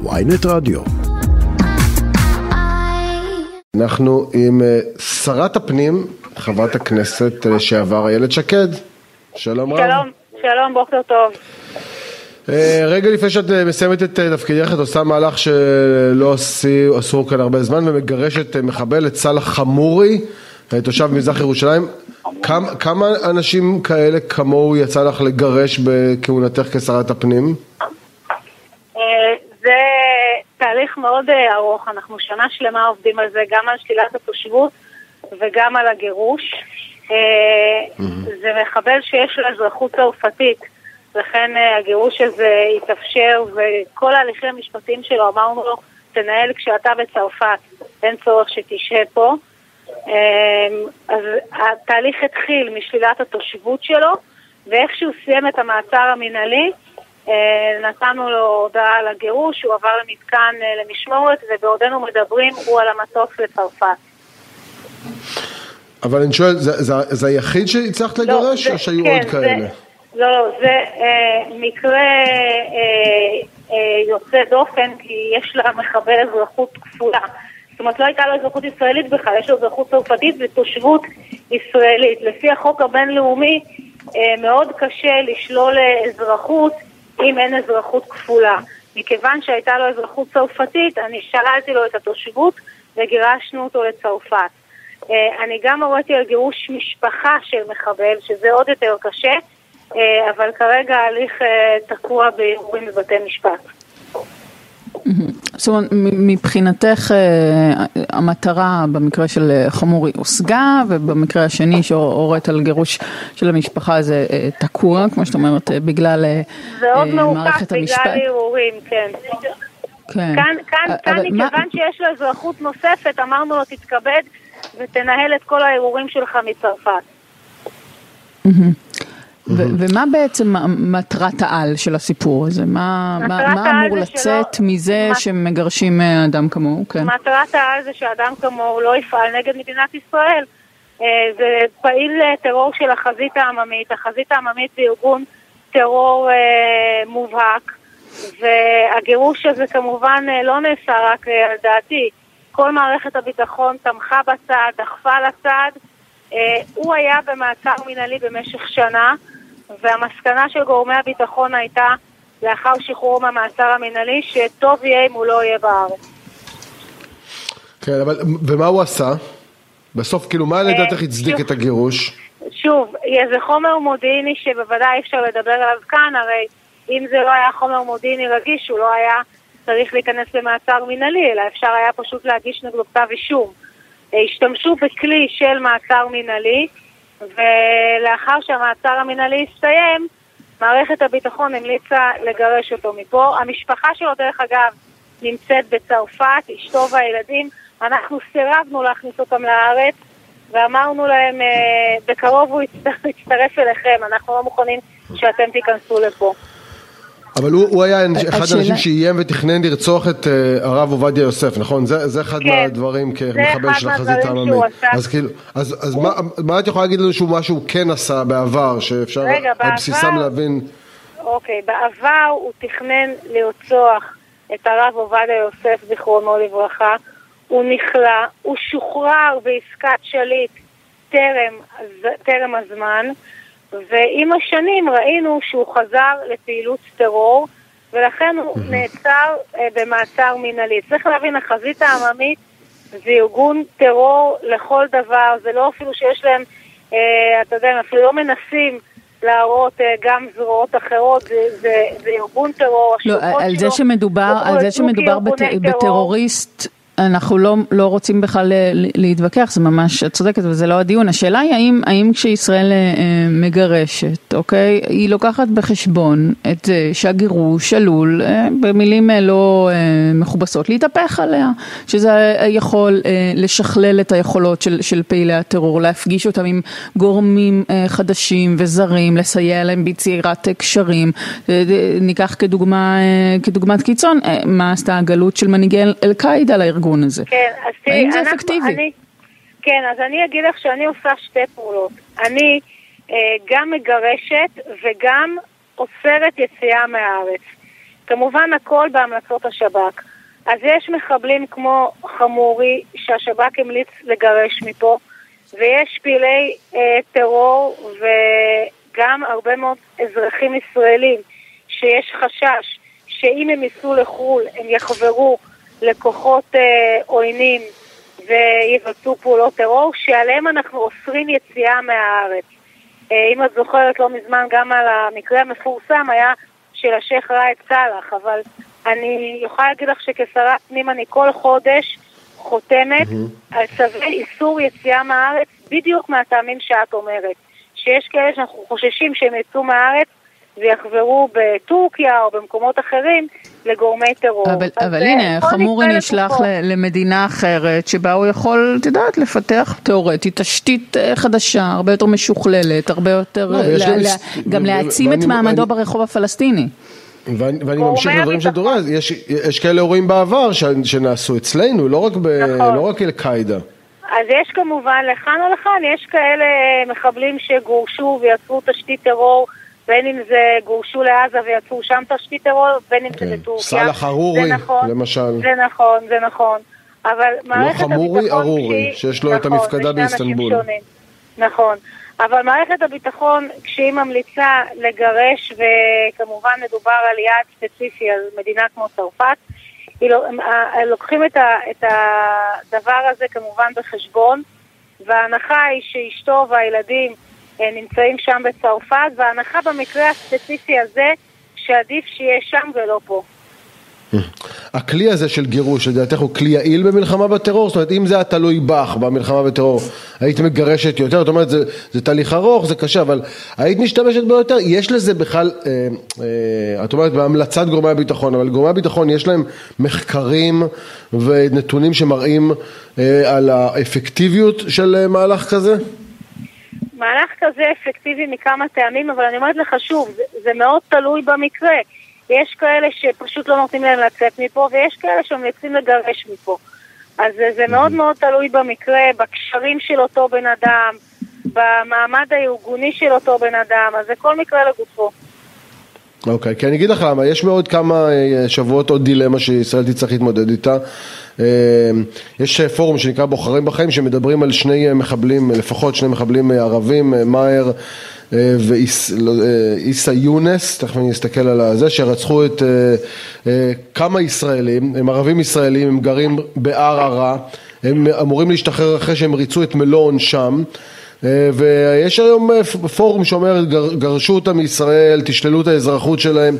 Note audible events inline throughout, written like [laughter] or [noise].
ויינט רדיו. אנחנו עם אה, שרת הפנים, חברת הכנסת לשעבר איילת שקד. שלום רב. שלום, שלום, בוקר טוב. אה, רגע לפני שאת אה, מסיימת את תפקידך, את עושה מהלך שלא עשו כאן הרבה זמן ומגרשת מחבל, את סאלח חמורי, תושב מזרח ירושלים. כמה, כמה אנשים כאלה כמוהו יצא לך לגרש בכהונתך כשרת הפנים? תהליך מאוד ארוך, אנחנו שנה שלמה עובדים על זה, גם על שלילת התושבות וגם על הגירוש. זה מחבל שיש לו אזרחות צרפתית, לכן הגירוש הזה התאפשר, וכל ההליכים המשפטיים שלו אמרנו לו, תנהל כשאתה בצרפת, אין צורך שתשהה פה. אז התהליך התחיל משלילת התושבות שלו, ואיך שהוא סיים את המעצר המינהלי, נתנו לו הודעה על הגירוש, הוא עבר למתקן למשמורת, ובעודנו מדברים הוא על המטוס לצרפת. אבל אני שואל, זה, זה, זה היחיד שהצלחת לגרש, לא, או שהיו כן, עוד כאלה? זה, לא, לא, זה אה, מקרה אה, אה, יוצא דופן, כי יש למחבל אזרחות כפולה. זאת אומרת, לא הייתה לו אזרחות ישראלית בכלל, יש לו אזרחות צרפתית ותושבות ישראלית. לפי החוק הבינלאומי, אה, מאוד קשה לשלול אזרחות אם אין אזרחות כפולה. מכיוון שהייתה לו אזרחות צרפתית, אני שללתי לו את התושבות וגירשנו אותו לצרפת. אני גם הוריתי על גירוש משפחה של מחבל, שזה עוד יותר קשה, אבל כרגע ההליך תקוע בערעורים בבתי משפט. זאת אומרת, מבחינתך המטרה במקרה של חמורי הושגה, ובמקרה השני שהורית על גירוש של המשפחה זה תקוע, כמו שאת אומרת, בגלל מערכת המשפט. זה עוד בגלל ערעורים, כן. כן. כאן, כאן, כאן מכיוון. שיש לו אזרחות נוספת, אמרנו לו תתכבד ותנהל את כל הערעורים שלך מצרפת. ומה בעצם מטרת העל של הסיפור הזה? מה, מה, מה אמור לצאת שלא, מזה מט... שמגרשים אדם כמוהו? כן. מטרת העל זה שאדם כמוהו לא יפעל נגד מדינת ישראל. זה פעיל טרור של החזית העממית. החזית העממית זה ארגון טרור מובהק, והגירוש הזה כמובן לא נעשה רק על דעתי. כל מערכת הביטחון תמכה בצד, דחפה לצד. הוא היה במעצר מינהלי במשך שנה. והמסקנה של גורמי הביטחון הייתה, לאחר שחרור מהמעצר המינהלי, שטוב יהיה אם הוא לא יהיה בארץ. כן, אבל ומה הוא עשה? בסוף, כאילו, מה לדעתך הצדיק את הגירוש? שוב, זה חומר מודיעיני שבוודאי אפשר לדבר עליו כאן, הרי אם זה לא היה חומר מודיעיני רגיש, הוא לא היה צריך להיכנס למעצר מינהלי, אלא אפשר היה פשוט להגיש נגדו כתב אישום. השתמשו בכלי של מעצר מינהלי, ולאחר שהמעצר המינהלי הסתיים, מערכת הביטחון המליצה לגרש אותו מפה. המשפחה שלו, דרך אגב, נמצאת בצרפת, אשתו והילדים. אנחנו סירבנו להכניס אותם לארץ, ואמרנו להם, בקרוב הוא יצטרף אליכם, אנחנו לא מוכנים שאתם תיכנסו לפה. אבל הוא, הוא היה אחד האנשים שאיים ותכנן לרצוח את uh, הרב עובדיה יוסף, נכון? זה, זה אחד כן. מהדברים כמחבל של החזית העממית. אז, כאילו, אז, אז מה, מה את יכולה להגיד לנו שהוא מה שהוא כן עשה בעבר, שאפשר רגע, על בסיסם להבין? אוקיי, בעבר הוא תכנן לרצוח את הרב עובדיה יוסף, זיכרונו לברכה. הוא נכלא, הוא שוחרר בעסקת שליט טרם, טרם הזמן. ועם השנים ראינו שהוא חזר לפעילות טרור, ולכן הוא נעצר אה, במעצר מינהלי. צריך להבין, החזית העממית זה ארגון טרור לכל דבר, זה לא אפילו שיש להם, אה, אתה יודע, הם אפילו לא מנסים להראות אה, גם זרועות אחרות, זה, זה, זה ארגון טרור. לא, על זה שמדובר, על זה שמדובר בטרוריסט... אנחנו לא, לא רוצים בכלל להתווכח, זה ממש, את צודקת וזה לא הדיון. השאלה היא האם, האם כשישראל אה, מגרשת, אוקיי, היא לוקחת בחשבון את זה שהגירוש עלול, אה, במילים אה, לא אה, מכובסות, להתהפך עליה, שזה יכול אה, לשכלל את היכולות של, של פעילי הטרור, להפגיש אותם עם גורמים אה, חדשים וזרים, לסייע להם ביצירת קשרים. אה, ניקח כדוגמה, אה, כדוגמת קיצון, אה, מה עשתה הגלות של מנהיגי אל-קאעידה לארגון. הארגון הזה. כן, אז תראי, האם זה אנחנו, אפקטיבי? אני, כן, אז אני אגיד לך שאני עושה שתי פעולות. אני אה, גם מגרשת וגם אוסרת יציאה מהארץ. כמובן הכל בהמלצות השב"כ. אז יש מחבלים כמו חמורי שהשב"כ המליץ לגרש מפה, ויש פעילי אה, טרור וגם הרבה מאוד אזרחים ישראלים שיש חשש שאם הם ייסעו לחו"ל הם יחברו לכוחות אה, עוינים ויבצעו פעולות טרור, שעליהם אנחנו אוסרים יציאה מהארץ. אה, אם את זוכרת לא מזמן גם על המקרה המפורסם היה של השייח' ראאד סאלח, אבל אני יכולה להגיד לך שכשרת פנים אני כל חודש חותמת mm-hmm. על צווי איסור יציאה מהארץ בדיוק מהטעמים שאת אומרת. שיש כאלה שאנחנו חוששים שהם יצאו מהארץ ויחברו בטורקיה או במקומות אחרים לגורמי טרור. אבל, אבל הנה, חמורי נשלח למדינה אחרת שבה הוא יכול, את יודעת, לפתח תיאורטית תשתית אה, חדשה, הרבה יותר משוכללת, הרבה יותר, לא, לה, לה, גם להעצים את מעמדו ברחוב הפלסטיני. ואני ממשיך לדברים של דוריה, יש, יש כאלה אירועים בעבר שנעשו אצלנו, לא רק, ב, נכון. לא רק אל-קאעידה. אז יש כמובן לכאן או לכאן, יש כאלה מחבלים שגורשו ויצרו תשתית טרור בין אם זה גורשו לעזה ויצרו שם תשתית טרור, בין אם כן. זה לטורקיה. סאלח ארורי, נכון, למשל. זה נכון, זה נכון. אבל לא מערכת הביטחון... לא חמורי, ארורי, שיש לו נכון, את המפקדה באיסטנבול. נכון. אבל מערכת הביטחון, כשהיא ממליצה לגרש, וכמובן מדובר על יעד ספציפי, על מדינה כמו צרפת, לא, לוקחים את, ה, את הדבר הזה כמובן בחשבון, וההנחה היא שאשתו והילדים נמצאים שם בצרפת, וההנחה במקרה הספציפי הזה שעדיף שיהיה שם ולא פה. הכלי הזה של גירוש, לדעתך הוא כלי יעיל במלחמה בטרור? זאת אומרת, אם זה היה תלוי בך במלחמה בטרור, היית מגרשת יותר? זאת אומרת, זה, זה תהליך ארוך, זה קשה, אבל היית משתמשת בו יותר? יש לזה בכלל, אה, אה, את אומרת, בהמלצת גורמי הביטחון, אבל גורמי הביטחון יש להם מחקרים ונתונים שמראים אה, על האפקטיביות של אה, מהלך כזה? מהלך כזה אפקטיבי מכמה טעמים, אבל אני אומרת לך שוב, זה, זה מאוד תלוי במקרה. יש כאלה שפשוט לא נותנים להם לצאת מפה, ויש כאלה שממליצים לגרש מפה. אז זה מאוד מאוד תלוי במקרה, בקשרים של אותו בן אדם, במעמד הארגוני של אותו בן אדם, אז זה כל מקרה לגופו. אוקיי, okay, כי אני אגיד לך למה, יש מאוד כמה אה, שבועות עוד דילמה שישראל תצטרך להתמודד איתה. אה, יש פורום שנקרא בוחרים בחיים שמדברים על שני מחבלים, לפחות שני מחבלים ערבים, אה, ואיסא יונס, תכף אני אסתכל על זה, שרצחו את כמה ישראלים, הם ערבים ישראלים, הם גרים בערערה, הם אמורים להשתחרר אחרי שהם ריצו את מלוא עונשם. אה, ויש היום אה, פורום שאומר גרשו אותם מישראל, תשללו את האזרחות שלהם.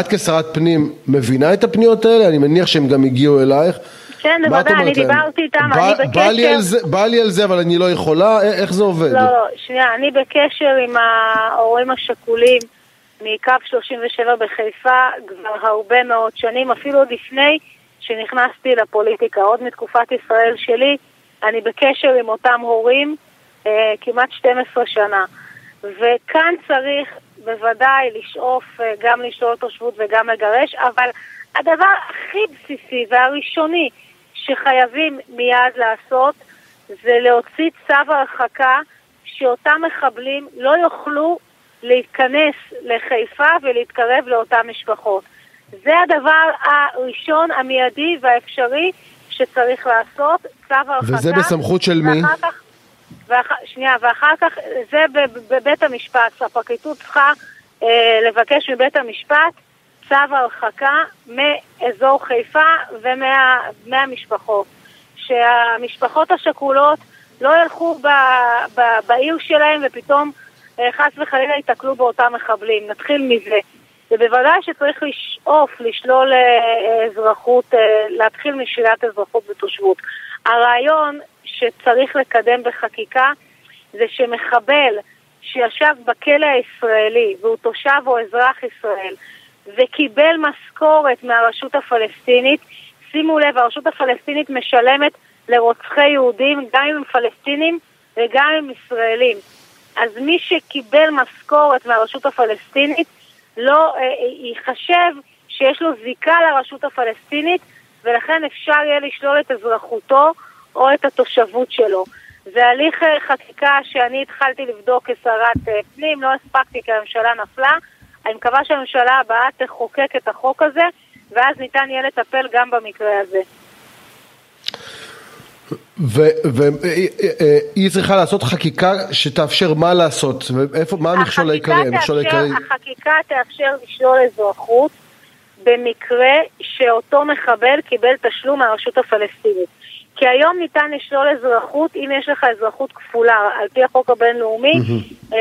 את כשרת פנים מבינה את הפניות האלה? אני מניח שהם גם הגיעו אלייך. כן, בוודאי, אני דיברתי איתם, אני בקשר... בא לי, על זה, אבל אני לא יכולה, איך זה עובד? לא, שנייה, אני בקשר עם ההורים השכולים מקו 37 בחיפה כבר הרבה מאוד שנים, אפילו עוד לפני שנכנסתי לפוליטיקה, עוד מתקופת ישראל שלי, אני בקשר עם אותם הורים. אה, כמעט 12 שנה. וכאן צריך בוודאי לשאוף אה, גם לשלול תושבות וגם לגרש, אבל הדבר הכי בסיסי והראשוני שחייבים מיד לעשות זה להוציא צו הרחקה שאותם מחבלים לא יוכלו להיכנס לחיפה ולהתקרב לאותן משפחות. זה הדבר הראשון, המיידי והאפשרי שצריך לעשות, צו הרחקה. וזה בסמכות של מי? כך, ואח... שנייה, ואחר כך זה בבית המשפט, הפרקליטות צריכה אה, לבקש מבית המשפט צו הרחקה מאזור חיפה ומהמשפחות. שהמשפחות השכולות לא ילכו ב, ב, בעיר שלהם ופתאום אה, חס וחלילה ייתקלו באותם מחבלים. נתחיל מזה. ובוודאי שצריך לשאוף, לשלול אה, אזרחות, אה, להתחיל משלילת אזרחות ותושבות. הרעיון שצריך לקדם בחקיקה זה שמחבל שישב בכלא הישראלי והוא תושב או אזרח ישראל וקיבל משכורת מהרשות הפלסטינית, שימו לב, הרשות הפלסטינית משלמת לרוצחי יהודים גם אם הם פלסטינים וגם אם הם ישראלים. אז מי שקיבל משכורת מהרשות הפלסטינית לא אה, ייחשב שיש לו זיקה לרשות הפלסטינית ולכן אפשר יהיה לשלול את אזרחותו או את התושבות שלו. זה הליך אה, חקיקה שאני התחלתי לבדוק כשרת אה, פנים, לא הספקתי כי הממשלה נפלה, אני מקווה שהממשלה הבאה תחוקק את החוק הזה, ואז ניתן יהיה לטפל גם במקרה הזה. והיא צריכה לעשות חקיקה שתאפשר מה לעשות, איפה, מה המכשול העיקרי? החקיקה תאפשר לשלול אזרחות במקרה שאותו מחבל קיבל תשלום מהרשות הפלסטינית. כי היום ניתן לשלול אזרחות אם יש לך אזרחות כפולה, על פי החוק הבינלאומי, mm-hmm.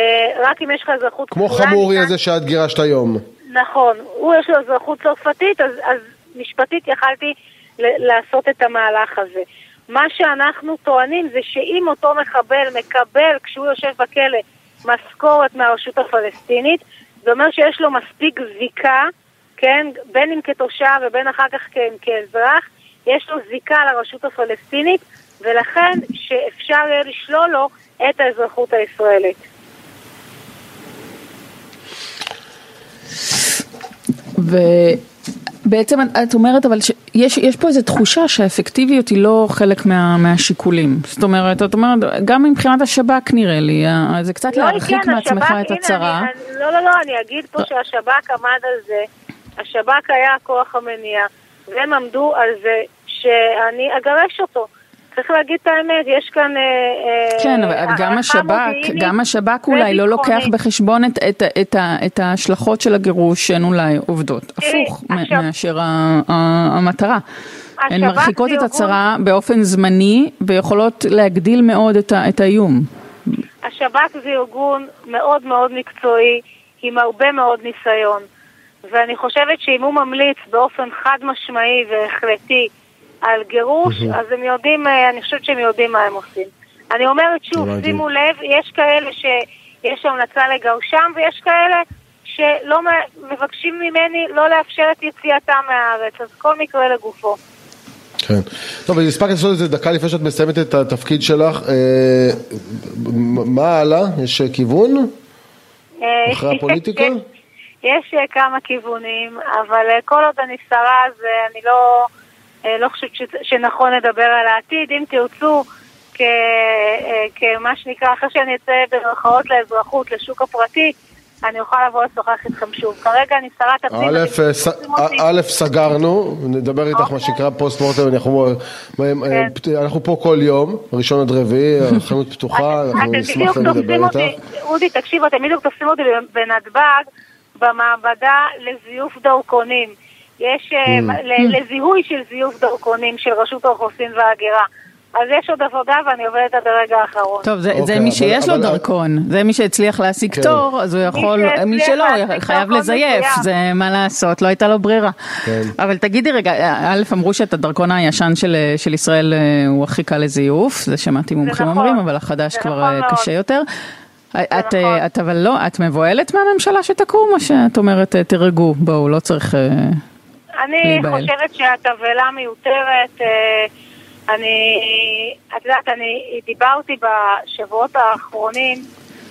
רק אם יש לך אזרחות כמו כפולה... כמו חמורי ניתן... הזה שאת גירשת היום. נכון, הוא יש לו אזרחות צרפתית, אז, אז משפטית יכלתי לעשות את המהלך הזה. מה שאנחנו טוענים זה שאם אותו מחבל מקבל כשהוא יושב בכלא משכורת מהרשות הפלסטינית, זה אומר שיש לו מספיק זיקה, כן, בין אם כתושב ובין אחר כך כאזרח, יש לו זיקה לרשות הפלסטינית, ולכן שאפשר יהיה לשלול לו את האזרחות הישראלית. ובעצם את אומרת אבל שיש יש פה איזו תחושה שהאפקטיביות היא לא חלק מה, מהשיקולים. זאת אומרת, את אומרת, גם מבחינת השב"כ נראה לי, זה קצת לא, להרחיק כן, מעצמך השב"כ, את הצרה. אני, אני, לא, לא, לא, אני אגיד פה שהשב"כ עמד על זה, השב"כ היה הכוח המניע, והם עמדו על זה שאני אגרש אותו. צריך להגיד את האמת, יש כאן... אה, אה, כן, אבל גם השב"כ, גם השב"כ אולי לא לוקח בחשבון את, את, את, את ההשלכות של הגירוש שהן אולי עובדות, הפוך מאשר המטרה. הן מרחיקות את הצרה באופן זמני ויכולות להגדיל מאוד את, את האיום. השב"כ זה ארגון מאוד מאוד מקצועי, עם הרבה מאוד ניסיון. ואני חושבת שאם הוא ממליץ באופן חד משמעי והחלטי על גירוש, אז הם יודעים, אה, אני חושבת שהם יודעים מה הם עושים. אני אומרת שוב, שימו לב, יש כאלה שיש המלצה לגרשם ויש כאלה שלא מבקשים ממני לא לאפשר את יציאתם מהארץ, אז כל מקרה לגופו. כן. טוב, הספקת לעשות את זה דקה לפני שאת מסיימת את התפקיד שלך. אה, מה הלאה? יש כיוון? אה, אחרי הפוליטיקה? [laughs] יש כמה כיוונים, אבל כל עוד אני שרה, אז אני לא... אה, לא חושבת שנכון לדבר על העתיד. אם תרצו, כ, אה, כמה שנקרא, אחרי שאני אצא במרכאות לאזרחות, לשוק הפרטי, אני אוכל לבוא לשוחח איתכם שוב. כרגע אני שרת הפנים. א', סגרנו, נדבר איתך מה אוקיי. שנקרא פוסט מורטם, כן. אנחנו פה כל יום, ראשון עד רביעי, החנות פתוחה, אנחנו נשמח לדבר איתך. אודי, תקשיבו, אתם בדיוק תופסים אותי בנתב"ג במעבדה לזיוף דרכונים. יש אה, mm. לזיהוי של זיוף דרכונים של רשות האוכלוסין וההגירה. אז יש עוד עבודה ואני עובדת עד הרגע האחרון. טוב, זה, okay, זה מי שיש אבל, לו אבל... דרכון, זה מי שהצליח להשיג כן. תור, אז הוא יכול, מי, מי שלא, חייב לזייף, זה מה לעשות, לא הייתה לו ברירה. כן. אבל תגידי רגע, א', אמרו שאת הדרכון הישן של, של ישראל אה, הוא הכי קל לזיוף, זה שמעתי מומחים נכון. אומרים, אבל החדש כבר נכון אה, קשה יותר. את, נכון. את אבל לא, את מבוהלת מהממשלה שתקום, או שאת אומרת תירגעו, בואו, לא צריך... אני חושבת שהתבהלה מיותרת. אה, אני, את יודעת, אני דיברתי בשבועות האחרונים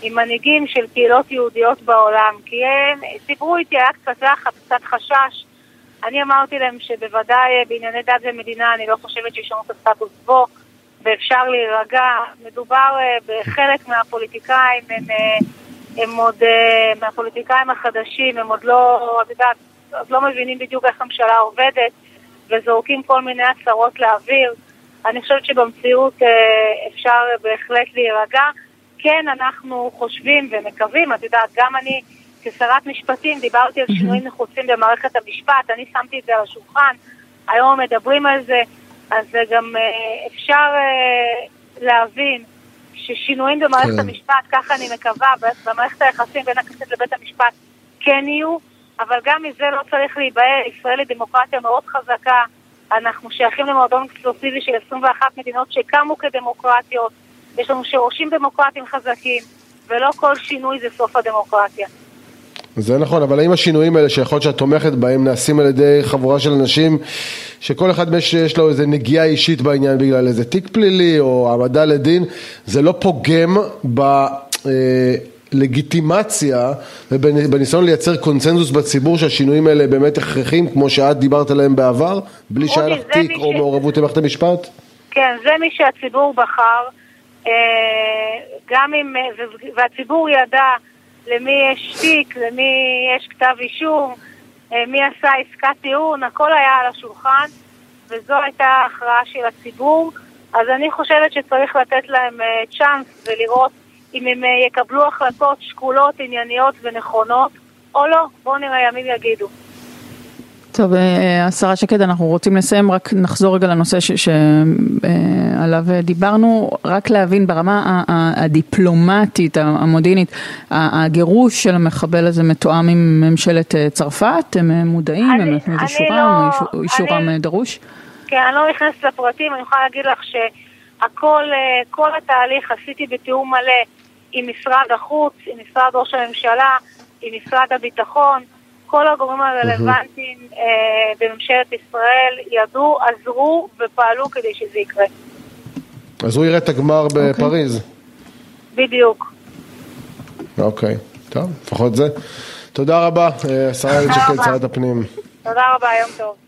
עם מנהיגים של קהילות יהודיות בעולם, כי הם דיברו איתי, היה קצת לחץ, קצת חשש. אני אמרתי להם שבוודאי בענייני דת ומדינה אני לא חושבת שיש לנו את הסטטוס קוו ואפשר להירגע. מדובר אה, בחלק מהפוליטיקאים, הם, אה, הם עוד, מהפוליטיקאים החדשים, הם עוד לא, את יודעת, עוד לא מבינים בדיוק איך הממשלה עובדת וזורקים כל מיני הצהרות לאוויר. אני חושבת שבמציאות אה, אפשר בהחלט להירגע. כן, אנחנו חושבים ומקווים, את יודעת, גם אני כשרת משפטים דיברתי על שינויים נחוצים במערכת המשפט, אני שמתי את זה על השולחן, היום מדברים על זה, אז גם אה, אפשר אה, להבין ששינויים במערכת כן. המשפט, ככה אני מקווה, במערכת היחסים בין הכנסת לבית המשפט כן יהיו. אבל גם מזה לא צריך להיבהל, ישראל היא דמוקרטיה מאוד חזקה, אנחנו שייכים למועדון אקסקלוסיבי של 21 מדינות שקמו כדמוקרטיות, יש לנו שורשים דמוקרטיים חזקים, ולא כל שינוי זה סוף הדמוקרטיה. זה נכון, אבל האם השינויים האלה שיכול להיות שאת תומכת בהם נעשים על ידי חבורה של אנשים שכל אחד יש לו איזה נגיעה אישית בעניין בגלל איזה תיק פלילי או העמדה לדין, זה לא פוגם ב... אה, לגיטימציה ובניסיון לייצר קונצנזוס בציבור שהשינויים האלה באמת הכרחים כמו שאת דיברת עליהם בעבר בלי שהיה לך תיק או ש... מעורבות במערכת המשפט? כן, זה מי שהציבור בחר אה, גם אם, והציבור ידע למי יש תיק, למי יש כתב אישום, מי עשה עסקת טיעון, הכל היה על השולחן, וזו הייתה ההכרעה של הציבור. אז אני חושבת שצריך לתת להם צ'אנס ולראות אם הם יקבלו החלטות שקולות, ענייניות ונכונות, או לא. בואו נראה, ימים יגידו. טוב, אה, השרה שקד, אנחנו רוצים לסיים, רק נחזור רגע לנושא שעליו דיברנו, רק להבין ברמה הדיפלומטית, המודיעינית, הגירוש של המחבל הזה מתואם עם ממשלת אה, צרפת? הם אה, מודעים? הם נתנו את אישורם? לא, אישורם אני, דרוש? כן, אני לא נכנסת לפרטים, אני יכולה להגיד לך שהכל, כל התהליך עשיתי בתיאום מלא עם משרד החוץ, עם משרד ראש הממשלה, עם משרד הביטחון. כל הגורמים הרלוונטיים mm-hmm. אה, בממשלת ישראל ידעו, עזרו ופעלו כדי שזה יקרה. אז הוא יראה את הגמר אוקיי. בפריז. Okay. בדיוק. אוקיי, okay. טוב, לפחות זה. תודה רבה, אה, שרה איילת שקד, שרת הפנים. תודה רבה, יום טוב.